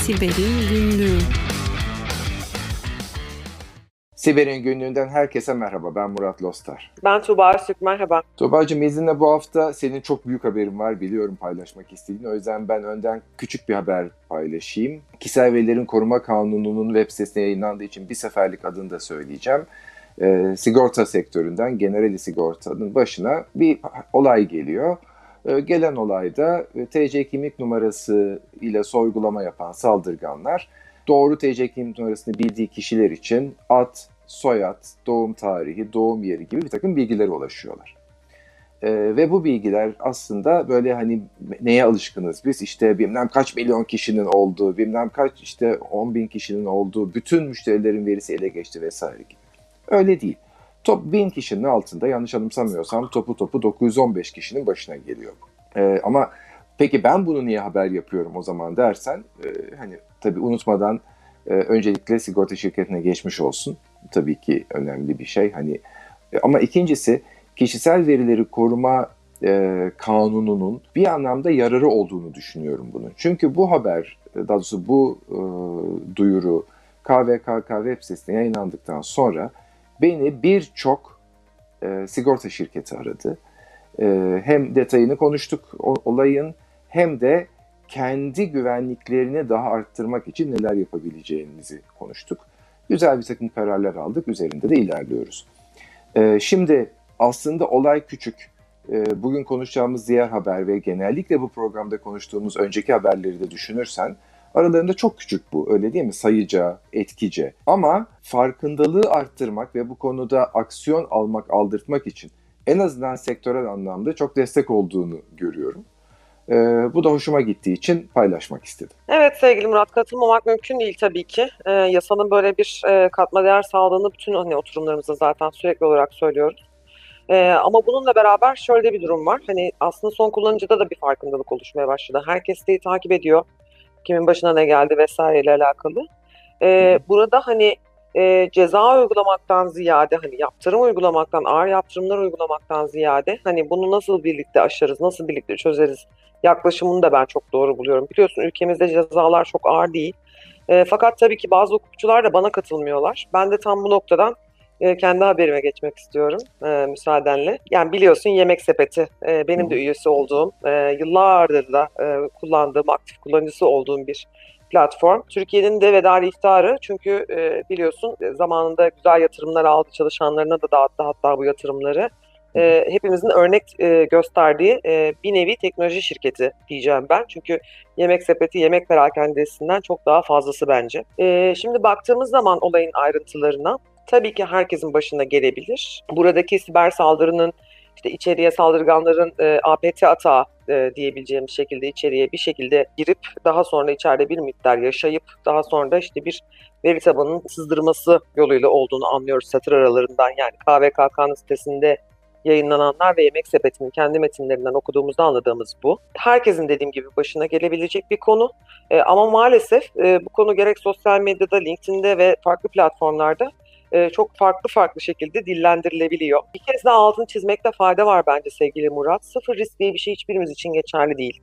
Siber'in Günlüğü Siber'in günlüğünden herkese merhaba. Ben Murat Lostar. Ben Tuğba Öztürk, merhaba. Tuğba'cığım izninle bu hafta senin çok büyük haberin var. Biliyorum paylaşmak istediğini. O yüzden ben önden küçük bir haber paylaşayım. Kişisel Verilerin Koruma Kanunu'nun web sitesine yayınlandığı için bir seferlik adını da söyleyeceğim. E, sigorta sektöründen Generali Sigorta'nın başına bir olay geliyor. E, gelen olayda e, TC kimlik numarası ile sorgulama yapan saldırganlar doğru TC kimlik numarasını bildiği kişiler için ad, soyad, doğum tarihi, doğum yeri gibi bir takım bilgilere ulaşıyorlar. Ee, ve bu bilgiler aslında böyle hani neye alışkınız biz işte bilmem kaç milyon kişinin olduğu, bilmem kaç işte 10 bin kişinin olduğu, bütün müşterilerin verisi ele geçti vesaire gibi. Öyle değil. Top 1000 kişinin altında yanlış anımsamıyorsam topu topu 915 kişinin başına geliyor. Ee, ama peki ben bunu niye haber yapıyorum o zaman dersen e, hani tabii unutmadan e, öncelikle sigorta şirketine geçmiş olsun. Tabii ki önemli bir şey. Hani e, ama ikincisi kişisel verileri koruma e, kanununun bir anlamda yararı olduğunu düşünüyorum bunun. Çünkü bu haber, daha doğrusu bu e, duyuru KVKK web sitesine yayınlandıktan sonra beni birçok e, sigorta şirketi aradı. E, hem detayını konuştuk o, olayın hem de kendi güvenliklerini daha arttırmak için neler yapabileceğimizi konuştuk. Güzel bir takım kararlar aldık, üzerinde de ilerliyoruz. Ee, şimdi aslında olay küçük. Ee, bugün konuşacağımız diğer haber ve genellikle bu programda konuştuğumuz önceki haberleri de düşünürsen aralarında çok küçük bu öyle değil mi? Sayıca, etkice. Ama farkındalığı arttırmak ve bu konuda aksiyon almak, aldırtmak için en azından sektörel anlamda çok destek olduğunu görüyorum. E, bu da hoşuma gittiği için paylaşmak istedim. Evet sevgili Murat katılmamak mümkün değil tabii ki. E, yasanın böyle bir e, katma değer sağladığını bütün hani oturumlarımızda zaten sürekli olarak söylüyoruz. E, ama bununla beraber şöyle bir durum var. Hani aslında son kullanıcıda da bir farkındalık oluşmaya başladı. Herkes siteyi takip ediyor. Kimin başına ne geldi vesaireyle alakalı. E, burada hani e, ceza uygulamaktan ziyade hani yaptırım uygulamaktan, ağır yaptırımlar uygulamaktan ziyade hani bunu nasıl birlikte aşarız, nasıl birlikte çözeriz yaklaşımını da ben çok doğru buluyorum. Biliyorsun ülkemizde cezalar çok ağır değil. E, fakat tabii ki bazı hukukçular da bana katılmıyorlar. Ben de tam bu noktadan e, kendi haberime geçmek istiyorum e, müsaadenle. Yani biliyorsun Yemek Sepeti e, benim de üyesi olduğum, e, yıllardır da e, kullandığım, aktif kullanıcısı olduğum bir platform. Türkiye'nin de vedari iftarı çünkü e, biliyorsun zamanında güzel yatırımlar aldı, çalışanlarına da dağıttı hatta bu yatırımları e, hepimizin örnek e, gösterdiği e, bir nevi teknoloji şirketi diyeceğim ben. Çünkü yemek sepeti yemek perakendesinden çok daha fazlası bence. E, şimdi baktığımız zaman olayın ayrıntılarına tabii ki herkesin başına gelebilir. Buradaki siber saldırının işte içeriye saldırganların e, APT atağı e, diyebileceğimiz şekilde içeriye bir şekilde girip daha sonra içeride bir miktar yaşayıp daha sonra işte bir veri tabanının sızdırması yoluyla olduğunu anlıyoruz satır aralarından yani KVKK'nın sitesinde yayınlananlar ve Yemek Sepeti'nin kendi metinlerinden okuduğumuzda anladığımız bu. Herkesin dediğim gibi başına gelebilecek bir konu e, ama maalesef e, bu konu gerek sosyal medyada, LinkedIn'de ve farklı platformlarda e, çok farklı farklı şekilde dillendirilebiliyor. Bir kez daha altını çizmekte fayda var bence sevgili Murat. Sıfır risk diye bir şey hiçbirimiz için geçerli değil.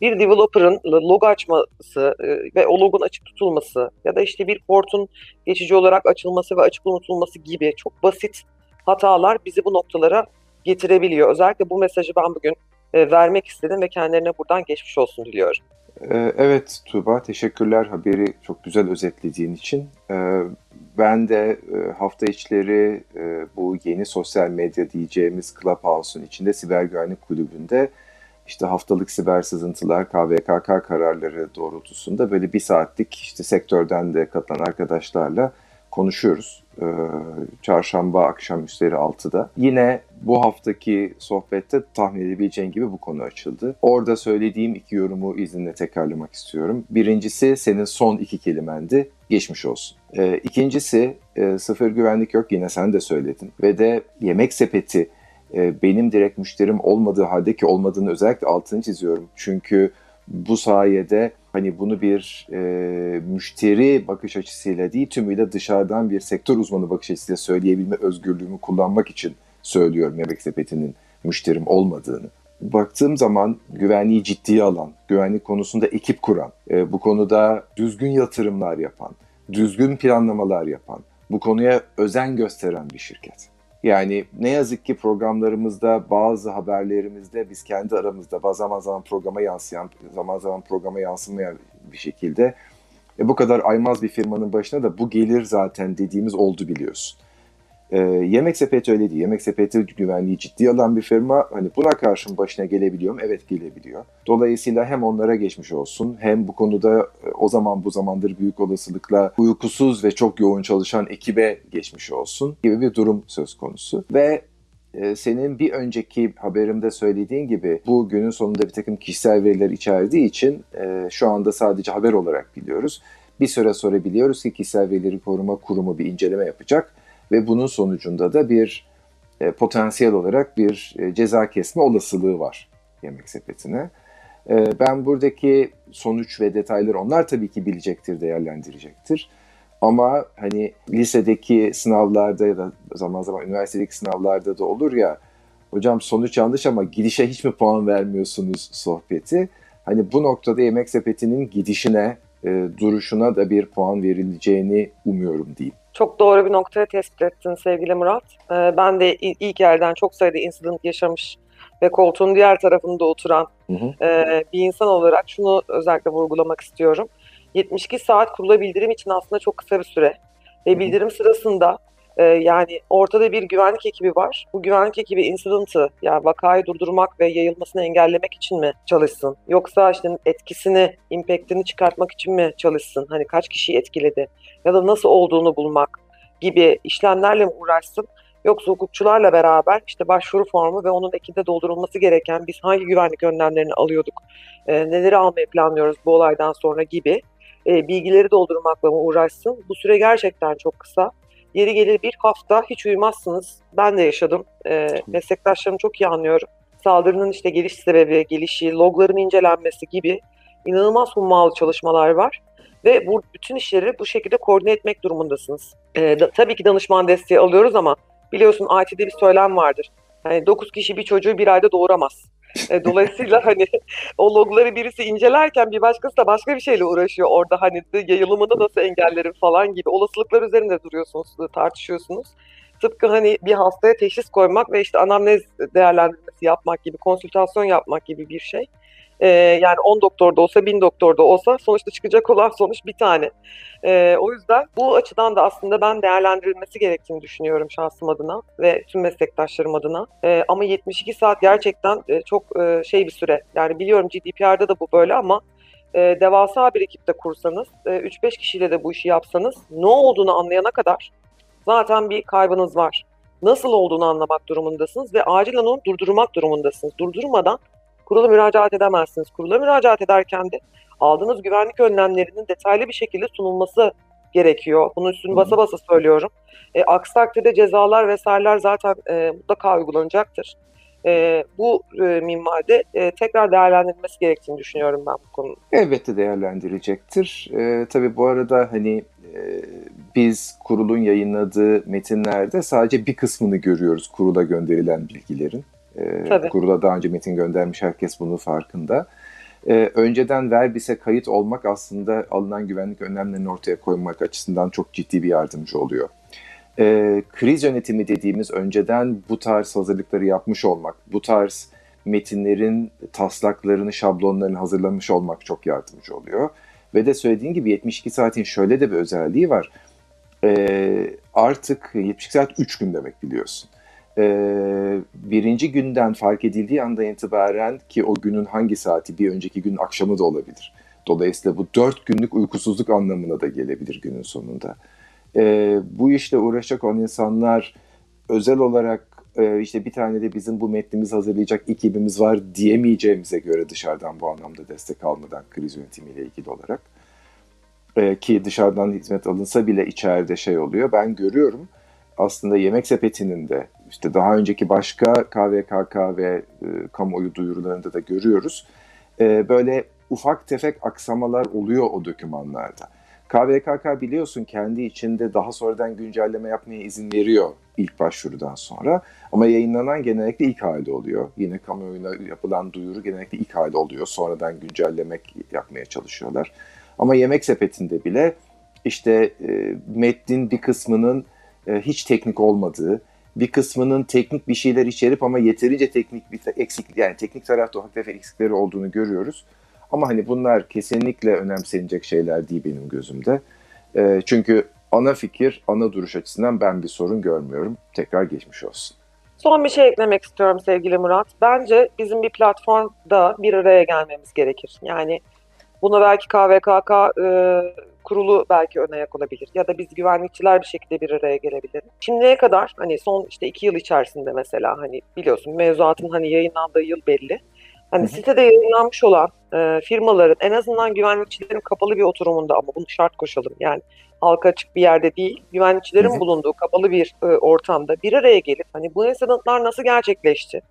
Bir developer'ın log açması e, ve o logun açık tutulması ya da işte bir portun geçici olarak açılması ve açık unutulması gibi çok basit hatalar bizi bu noktalara getirebiliyor. Özellikle bu mesajı ben bugün e, vermek istedim ve kendilerine buradan geçmiş olsun diliyorum. E, evet Tuğba, teşekkürler haberi çok güzel özetlediğin için. E, ben de hafta içleri bu yeni sosyal medya diyeceğimiz Clubhouse'un içinde Siber Güvenlik Kulübü'nde işte haftalık siber sızıntılar, KVKK kararları doğrultusunda böyle bir saatlik işte sektörden de katılan arkadaşlarla konuşuyoruz. Ee, çarşamba akşam üstleri 6'da. Yine bu haftaki sohbette tahmin edebileceğin gibi bu konu açıldı. Orada söylediğim iki yorumu izninle tekrarlamak istiyorum. Birincisi senin son iki kelimendi. Geçmiş olsun. Ee, ikincisi e, sıfır güvenlik yok yine sen de söyledin. Ve de yemek sepeti e, benim direkt müşterim olmadığı halde ki olmadığını özellikle altını çiziyorum. Çünkü bu sayede hani bunu bir e, müşteri bakış açısıyla değil tümüyle dışarıdan bir sektör uzmanı bakış açısıyla söyleyebilme özgürlüğümü kullanmak için söylüyorum Yemek Sepeti'nin müşterim olmadığını. baktığım zaman güvenliği ciddiye alan, güvenlik konusunda ekip kuran, e, bu konuda düzgün yatırımlar yapan, düzgün planlamalar yapan, bu konuya özen gösteren bir şirket. Yani ne yazık ki programlarımızda, bazı haberlerimizde biz kendi aramızda zaman zaman programa yansıyan, zaman zaman programa yansımayan bir şekilde e, bu kadar aymaz bir firmanın başına da bu gelir zaten dediğimiz oldu biliyorsun. E, Yemek Sepeti öyle değil. Yemek Sepeti güvenliği ciddi alan bir firma. Hani buna karşın başına gelebiliyor mu? Evet gelebiliyor. Dolayısıyla hem onlara geçmiş olsun hem bu konuda e, o zaman bu zamandır büyük olasılıkla uykusuz ve çok yoğun çalışan ekibe geçmiş olsun gibi bir durum söz konusu. Ve e, senin bir önceki haberimde söylediğin gibi bu günün sonunda bir takım kişisel veriler içerdiği için e, şu anda sadece haber olarak biliyoruz. Bir süre sonra biliyoruz ki Kişisel Verileri Koruma Kurumu bir inceleme yapacak ve bunun sonucunda da bir e, potansiyel olarak bir e, ceza kesme olasılığı var yemek sepetine. E, ben buradaki sonuç ve detayları onlar tabii ki bilecektir, değerlendirecektir. Ama hani lisedeki sınavlarda ya da zaman zaman üniversitedeki sınavlarda da olur ya hocam sonuç yanlış ama gidişe hiç mi puan vermiyorsunuz sohbeti. Hani bu noktada yemek sepetinin gidişine, e, duruşuna da bir puan verileceğini umuyorum diyeyim. Çok doğru bir noktaya tespit ettin sevgili Murat. Ee, ben de ilk yerden çok sayıda incident yaşamış ve koltuğun diğer tarafında oturan hı hı. E, bir insan olarak şunu özellikle vurgulamak istiyorum. 72 saat kurula bildirim için aslında çok kısa bir süre. Ve bildirim sırasında e, yani ortada bir güvenlik ekibi var. Bu güvenlik ekibi incident'ı yani vakayı durdurmak ve yayılmasını engellemek için mi çalışsın? Yoksa işte etkisini, impact'ini çıkartmak için mi çalışsın? Hani kaç kişiyi etkiledi? Ya da nasıl olduğunu bulmak gibi işlemlerle mi uğraşsın? Yoksa hukukçularla beraber işte başvuru formu ve onun ekinde doldurulması gereken biz hangi güvenlik önlemlerini alıyorduk, e, neleri almayı planlıyoruz bu olaydan sonra gibi e, bilgileri doldurmakla mı uğraşsın? Bu süre gerçekten çok kısa. Yeri gelir bir hafta hiç uyumazsınız. Ben de yaşadım. E, meslektaşlarımı çok iyi anlıyorum. Saldırının işte geliş sebebi, gelişi, logların incelenmesi gibi inanılmaz hummalı çalışmalar var. Ve bu bütün işleri bu şekilde koordine etmek durumundasınız. E, da, tabii ki danışman desteği alıyoruz ama biliyorsun IT'de bir söylem vardır. Yani 9 kişi bir çocuğu bir ayda doğuramaz. E, dolayısıyla hani o logları birisi incelerken bir başkası da başka bir şeyle uğraşıyor orada hani yayılımını nasıl engellerim falan gibi olasılıklar üzerinde duruyorsunuz, tartışıyorsunuz. Tıpkı hani bir hastaya teşhis koymak ve işte anamnez değerlendirmesi yapmak gibi, konsültasyon yapmak gibi bir şey. E, yani 10 doktor da olsa 1000 doktor da olsa sonuçta çıkacak olan sonuç bir tane. E, o yüzden bu açıdan da aslında ben değerlendirilmesi gerektiğini düşünüyorum şahsım adına ve tüm meslektaşlarım adına. E, ama 72 saat gerçekten e, çok e, şey bir süre. Yani biliyorum GDPR'da da bu böyle ama e, devasa bir ekipte kursanız, e, 3-5 kişiyle de bu işi yapsanız ne olduğunu anlayana kadar zaten bir kaybınız var. Nasıl olduğunu anlamak durumundasınız ve acilen onu durdurmak durumundasınız. Durdurmadan kurula müracaat edemezsiniz. Kurula müracaat ederken de aldığınız güvenlik önlemlerinin detaylı bir şekilde sunulması gerekiyor. Bunun üstünü basa basa söylüyorum. E, aksi takdirde cezalar vesaireler zaten e, mutlaka uygulanacaktır. E, bu e, minvalde e, tekrar değerlendirilmesi gerektiğini düşünüyorum ben bu konunun. Elbette değerlendirecektir. E, tabii bu arada hani e, biz kurulun yayınladığı metinlerde sadece bir kısmını görüyoruz kurula gönderilen bilgilerin. E, Tabii. Kurula daha önce metin göndermiş herkes bunun farkında. E, önceden Verbis'e kayıt olmak aslında alınan güvenlik önlemlerini ortaya koymak açısından çok ciddi bir yardımcı oluyor. E, kriz yönetimi dediğimiz önceden bu tarz hazırlıkları yapmış olmak, bu tarz metinlerin taslaklarını, şablonlarını hazırlamış olmak çok yardımcı oluyor. Ve de söylediğin gibi 72 saatin şöyle de bir özelliği var. E, artık 72 saat 3 gün demek biliyorsun e, birinci günden fark edildiği anda itibaren ki o günün hangi saati bir önceki gün akşamı da olabilir. Dolayısıyla bu dört günlük uykusuzluk anlamına da gelebilir günün sonunda. E, bu işle uğraşacak olan insanlar özel olarak e, işte bir tane de bizim bu metnimizi hazırlayacak ekibimiz var diyemeyeceğimize göre dışarıdan bu anlamda destek almadan kriz yönetimiyle ilgili olarak e, ki dışarıdan hizmet alınsa bile içeride şey oluyor. Ben görüyorum aslında yemek sepetinin de işte daha önceki başka KVKK ve e, kamuoyu duyurularında da görüyoruz. E, böyle ufak tefek aksamalar oluyor o dokümanlarda. KVKK biliyorsun kendi içinde daha sonradan güncelleme yapmaya izin veriyor ilk başvurudan sonra. Ama yayınlanan genellikle ilk hali oluyor. Yine kamuoyuna yapılan duyuru genellikle ilk hali oluyor. Sonradan güncellemek yapmaya çalışıyorlar. Ama yemek sepetinde bile işte e, metnin bir kısmının e, hiç teknik olmadığı, bir kısmının teknik bir şeyler içerip ama yeterince teknik bir eksiklik yani teknik tarafta tefek eksikleri olduğunu görüyoruz. Ama hani bunlar kesinlikle önemsenecek şeyler değil benim gözümde. E, çünkü ana fikir, ana duruş açısından ben bir sorun görmüyorum. Tekrar geçmiş olsun. Son bir şey eklemek istiyorum sevgili Murat. Bence bizim bir platformda bir araya gelmemiz gerekir. Yani buna belki KVKK e, kurulu belki ön ayak olabilir. Ya da biz güvenlikçiler bir şekilde bir araya gelebiliriz. Şimdiye kadar hani son işte iki yıl içerisinde mesela hani biliyorsun mevzuatın hani yayınlandığı yıl belli. Hani sitede yayınlanmış olan e, firmaların en azından güvenlikçilerin kapalı bir oturumunda ama bunu şart koşalım yani halka açık bir yerde değil, güvenlikçilerin bulunduğu kapalı bir e, ortamda bir araya gelip hani bu incidentlar nasıl gerçekleşti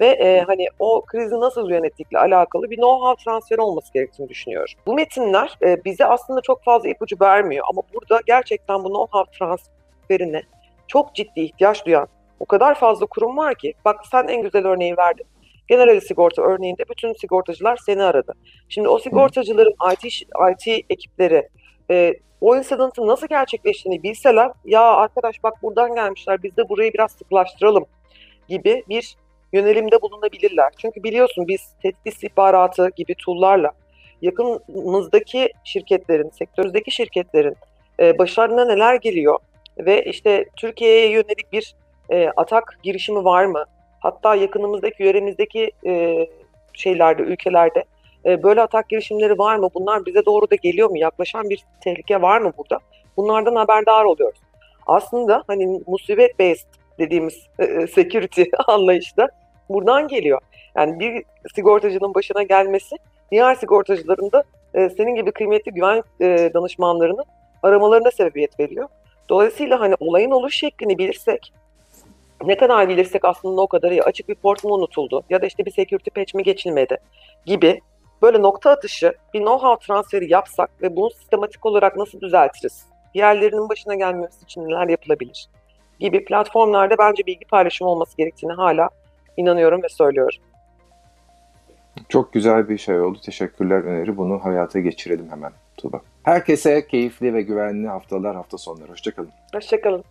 ve e, hani o krizi nasıl yönettikle alakalı bir know-how transferi olması gerektiğini düşünüyorum. Bu metinler e, bize aslında çok fazla ipucu vermiyor ama burada gerçekten bu know-how transferine çok ciddi ihtiyaç duyan o kadar fazla kurum var ki bak sen en güzel örneği verdin. Generali sigorta örneğinde bütün sigortacılar seni aradı. Şimdi o sigortacıların IT, IT ekipleri e, o incident'ın nasıl gerçekleştiğini bilseler ya arkadaş bak buradan gelmişler biz de burayı biraz sıklaştıralım gibi bir yönelimde bulunabilirler. Çünkü biliyorsun biz tehdit istihbaratı gibi tool'larla yakınımızdaki şirketlerin, sektördeki şirketlerin e, başlarına neler geliyor ve işte Türkiye'ye yönelik bir e, atak girişimi var mı? Hatta yakınımızdaki, yöremizdeki e, şeylerde, ülkelerde e, böyle atak girişimleri var mı? Bunlar bize doğru da geliyor mu? Yaklaşan bir tehlike var mı burada? Bunlardan haberdar oluyoruz. Aslında hani musibet based dediğimiz e, e, security anlayışta buradan geliyor. Yani bir sigortacının başına gelmesi diğer sigortacıların da e, senin gibi kıymetli güven e, danışmanlarını aramalarına sebebiyet veriyor. Dolayısıyla hani olayın oluş şeklini bilirsek ne kadar bilirsek aslında o kadar iyi. Açık bir port mu unutuldu ya da işte bir security patch mi geçilmedi gibi böyle nokta atışı bir know-how transferi yapsak ve bunu sistematik olarak nasıl düzeltiriz? Diğerlerinin başına gelmemesi için neler yapılabilir? Gibi platformlarda bence bilgi paylaşımı olması gerektiğini hala inanıyorum ve söylüyorum. Çok güzel bir şey oldu. Teşekkürler öneri. Bunu hayata geçirelim hemen Tuba. Herkese keyifli ve güvenli haftalar, hafta sonları. Hoşçakalın. Hoşçakalın.